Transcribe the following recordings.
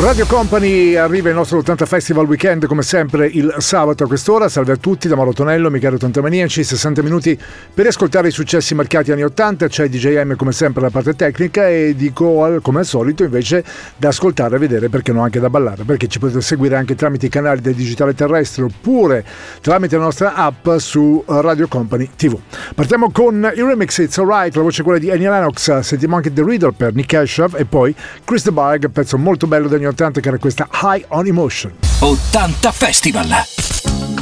Radio Company arriva il nostro 80 Festival Weekend come sempre il sabato a quest'ora. Salve a tutti da Mauro Tonello, Michele Tontamaniaci, 60 minuti per ascoltare i successi marcati anni 80. C'è DJM come sempre la parte tecnica e dico come al solito invece da ascoltare, e vedere perché no anche da ballare, perché ci potete seguire anche tramite i canali del digitale terrestre oppure tramite la nostra app su Radio Company TV. Partiamo con il remix It's Alright, la voce è quella di Annie Lennox, sentiamo anche The Reader per Nick Ashaf e poi Chris DeBarg, pezzo molto bello del anni 80 che era questa High on Emotion. 80 Festival!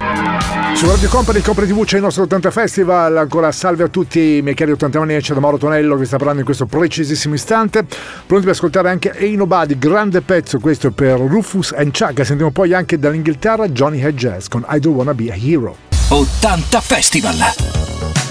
Su Radio Company, Copre TV c'è il nostro 80 Festival, ancora salve a tutti miei cari 80 anni, c'è da Mauro Tonello che sta parlando in questo precisissimo istante, pronti per ascoltare anche Eino Body, grande pezzo questo per Rufus and Chuck sentiamo poi anche dall'Inghilterra Johnny Hedges con I Do Wanna Be a Hero. 80 Festival!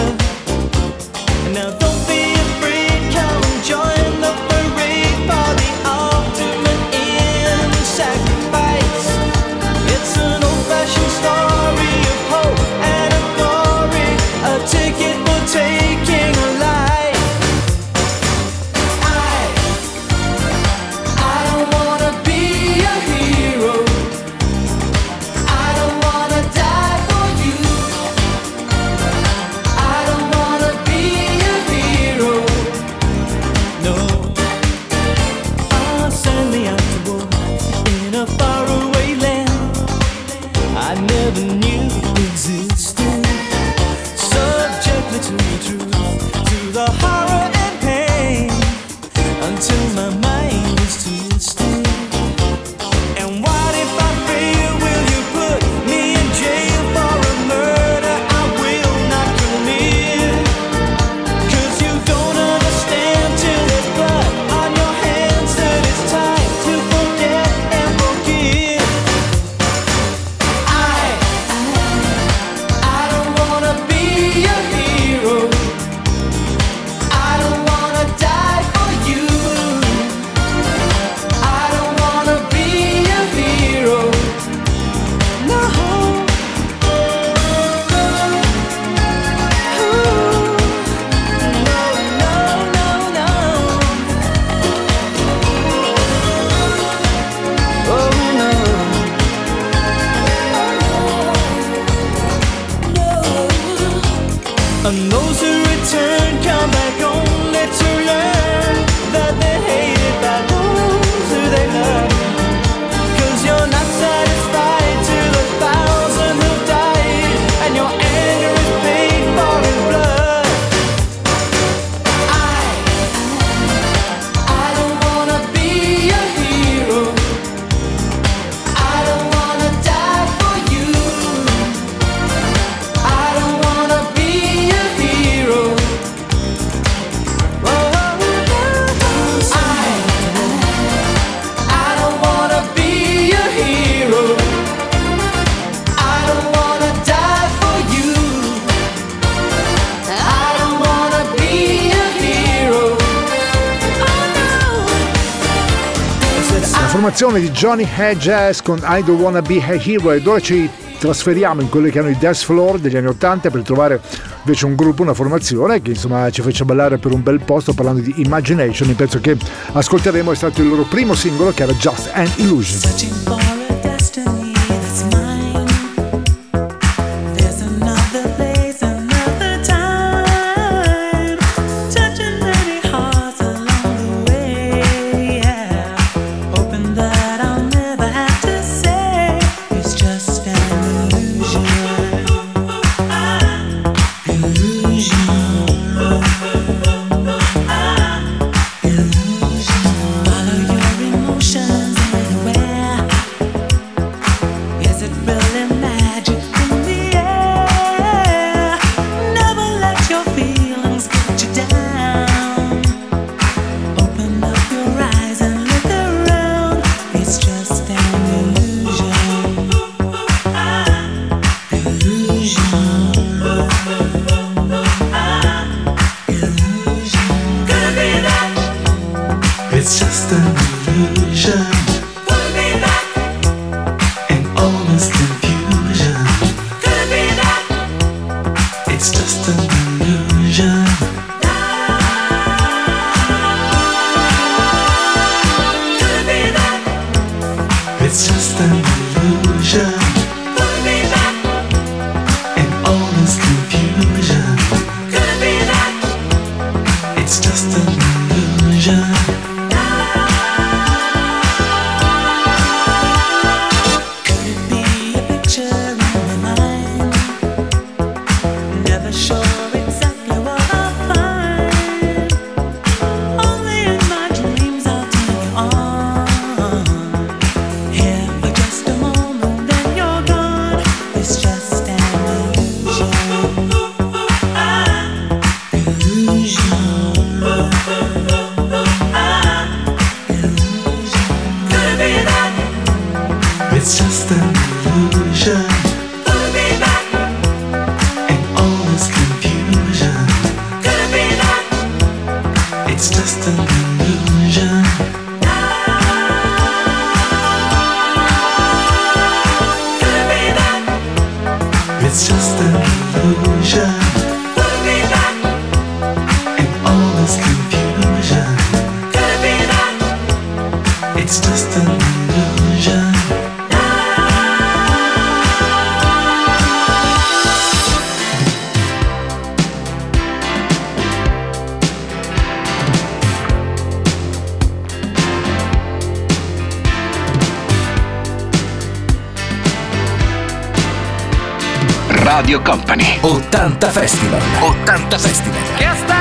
canzone di Johnny Hedges con I Don't Wanna Be a Hero ed ora ci trasferiamo in quelli che erano i dance floor degli anni 80 per trovare invece un gruppo, una formazione che insomma ci fece ballare per un bel posto parlando di Imagination, il pezzo che ascolteremo è stato il loro primo singolo che era Just an Illusion. It's just an illusion. Radio Company. 80 Festival. 80 Festival. Che sta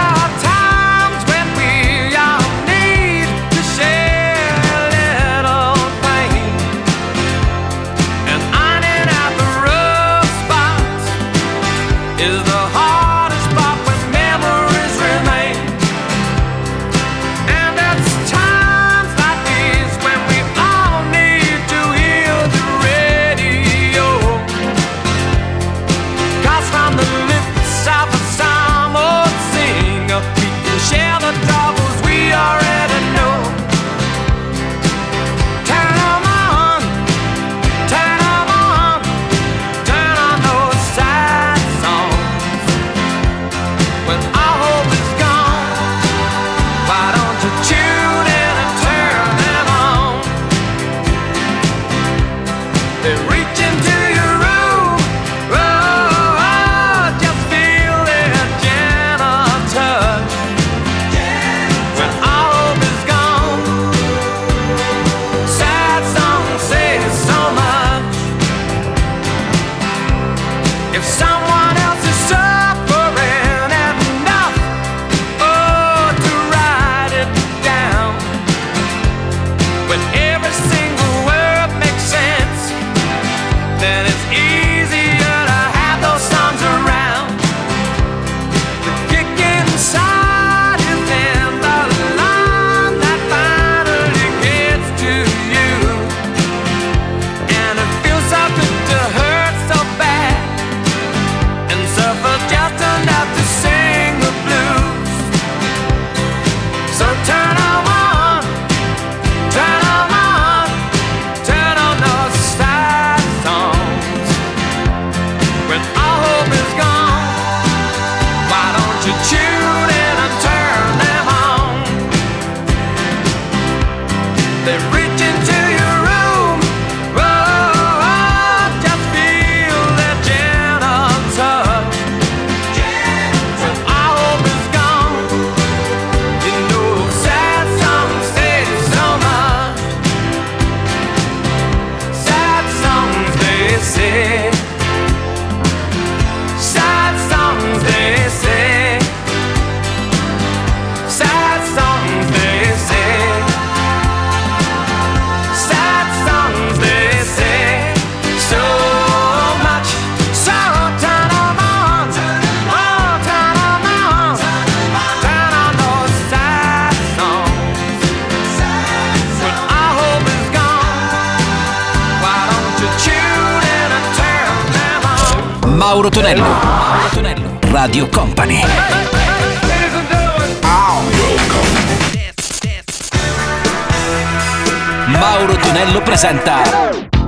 Mauro Tonello presenta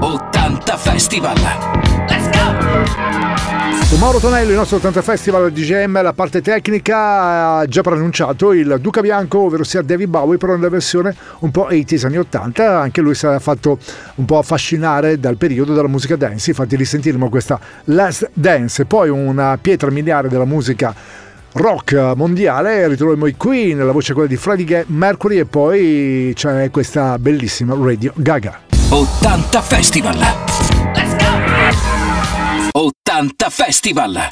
80 Festival. Let's go! Con Mauro Tonello, il nostro 80 Festival DGM, la parte tecnica ha già preannunciato il Duca Bianco, ovvero sia David Bowie, però nella versione un po' 80s anni 80. Anche lui si è fatto un po' affascinare dal periodo della musica dance. Infatti, risentiremo questa Last Dance, poi una pietra miliare della musica rock mondiale ritroviamo i Queen, la voce quella di Freddie Mercury e poi c'è questa bellissima Radio Gaga. 80 Festival! Let's go! 80 Festival!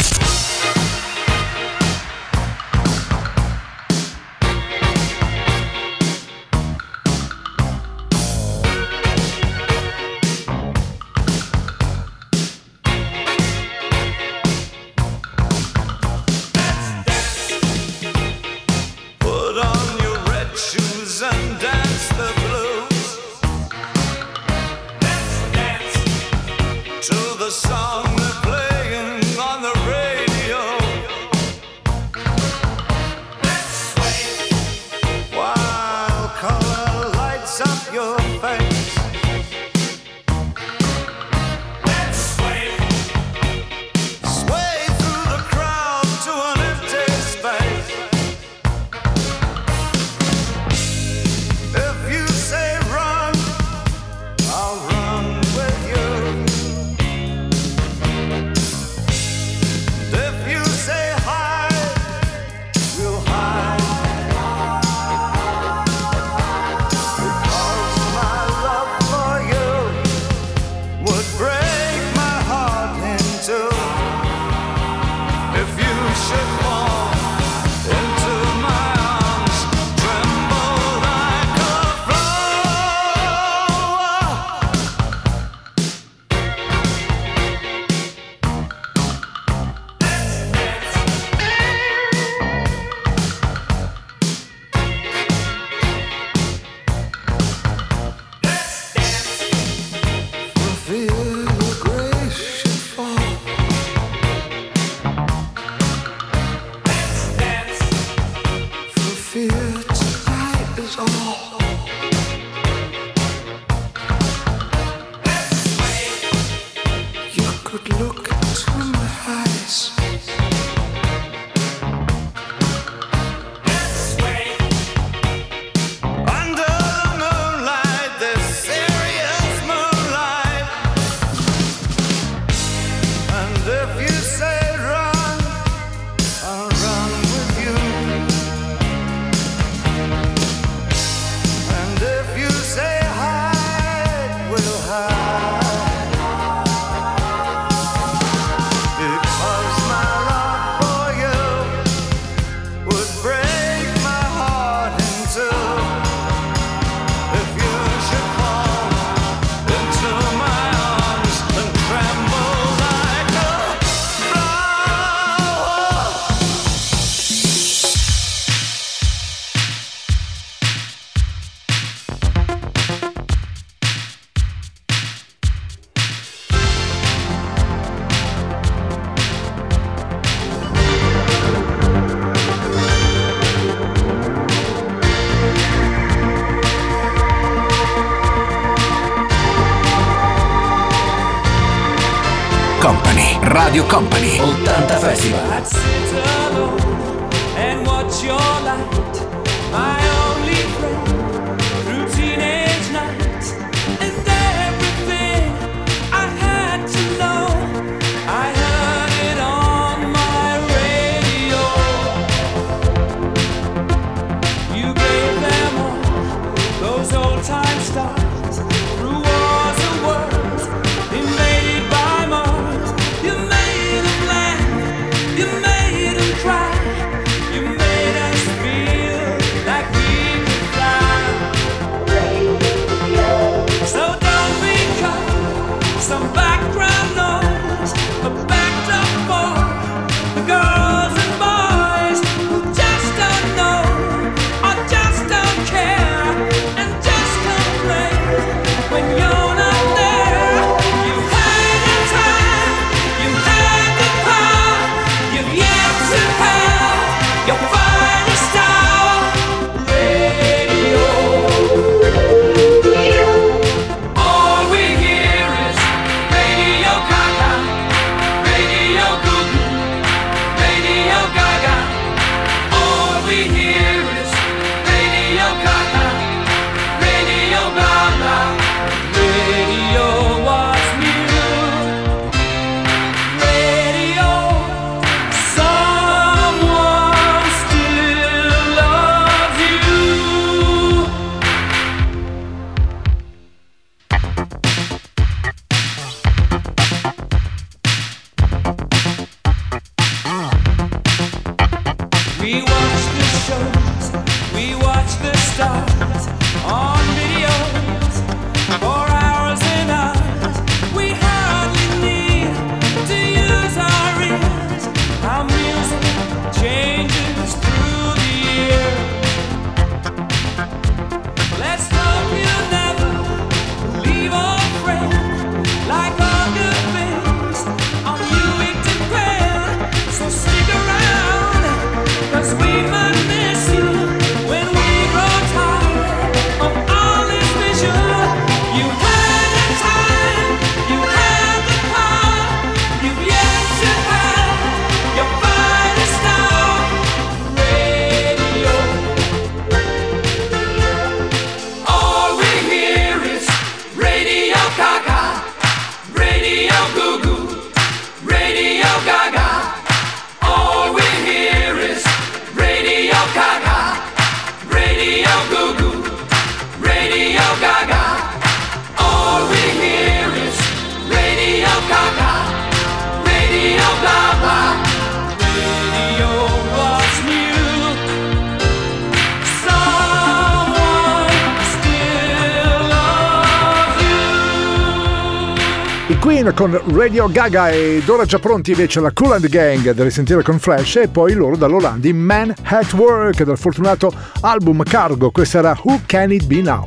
Con Radio Gaga ed ora già pronti invece la Cool and Gang da risentire con Flash e poi loro dall'Olanda in Man at Work dal fortunato album Cargo. Questa era Who Can It Be Now?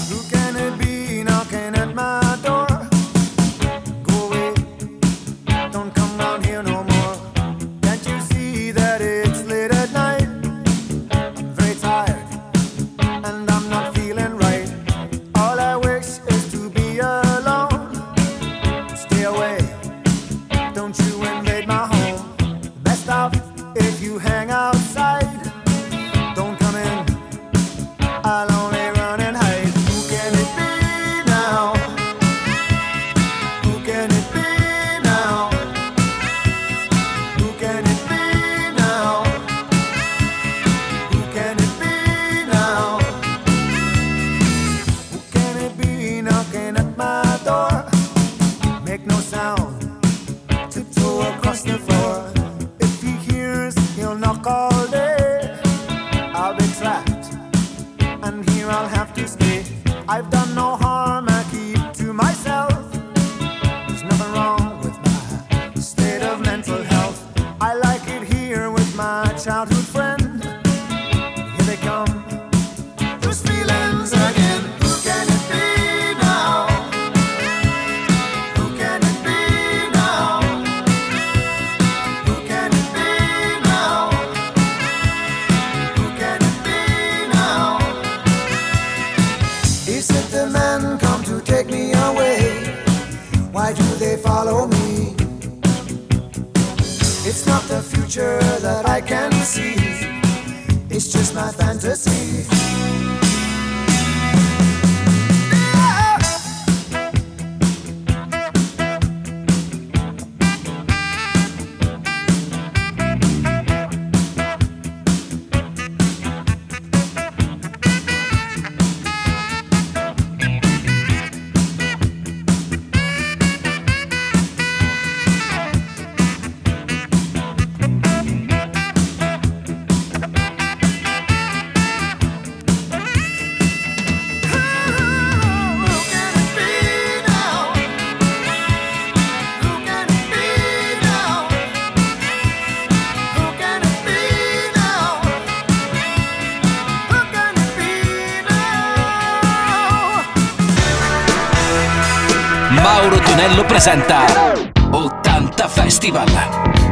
presenta 80 Festival.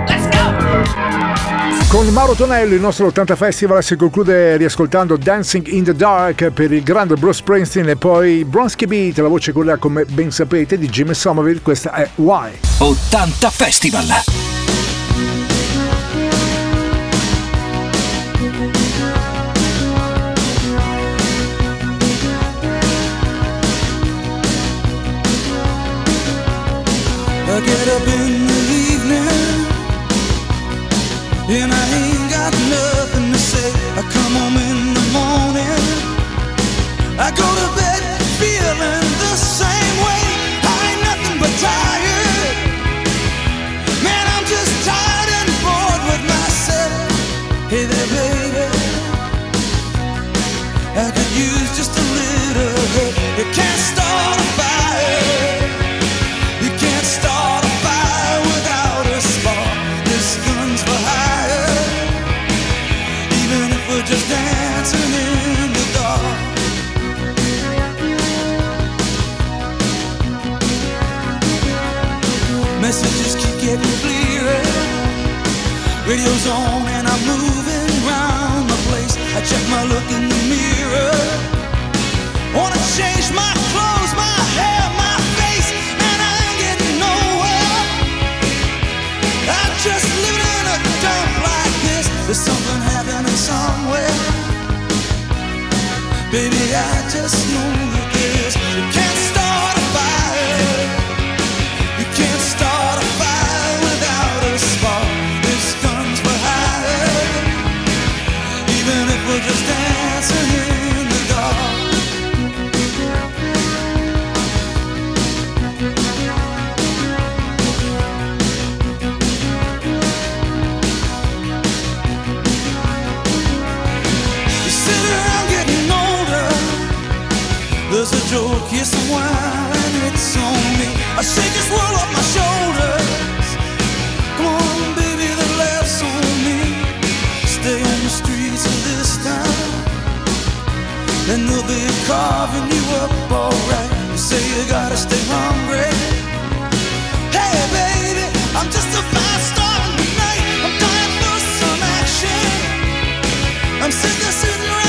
Let's go! Con Mauro Tonello il nostro 80 Festival si conclude riascoltando Dancing in the Dark per il grande Bruce Springsteen e poi Bronsky Beat, la voce quella come ben sapete di Jimmy Somerville, questa è Why. 80 Festival. I get up in kiss of wine it's on me. I shake this world off my shoulders. Come on, baby, the laughs on me. Stay on the streets of this town, and they'll be carving you up alright. You say you gotta stay hungry. Hey, baby, I'm just a five star tonight. I'm dying for some action. I'm sick of sitting around.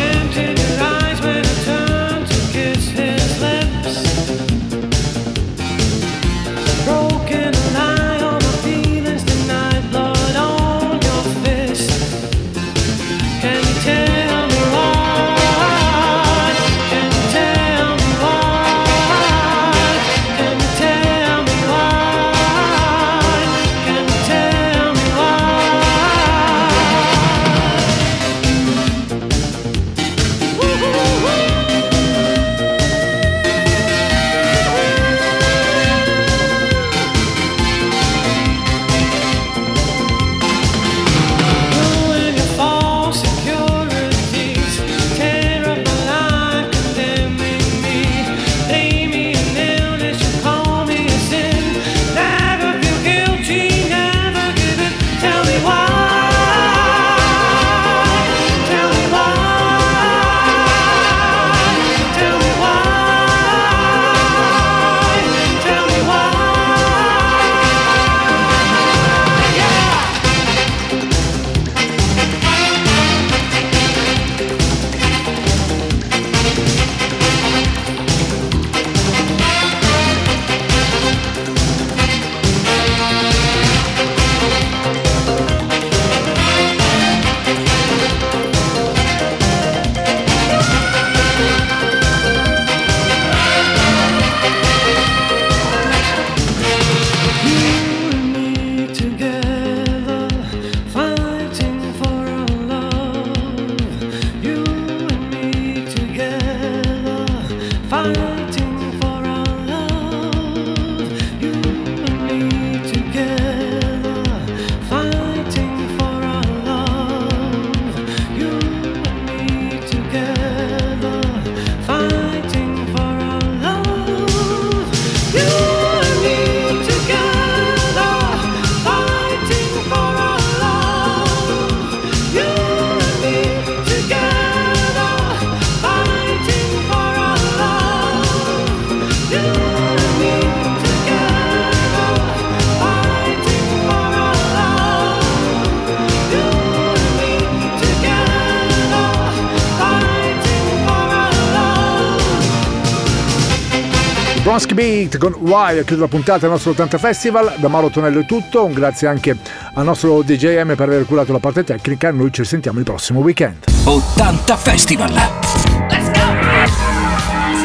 Beat con Why a chiudere la puntata del nostro 80 Festival. Da Mauro Tonello è tutto. Un grazie anche al nostro DJM per aver curato la parte tecnica. Noi ci sentiamo il prossimo weekend. 80 Festival.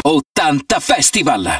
80 Festival.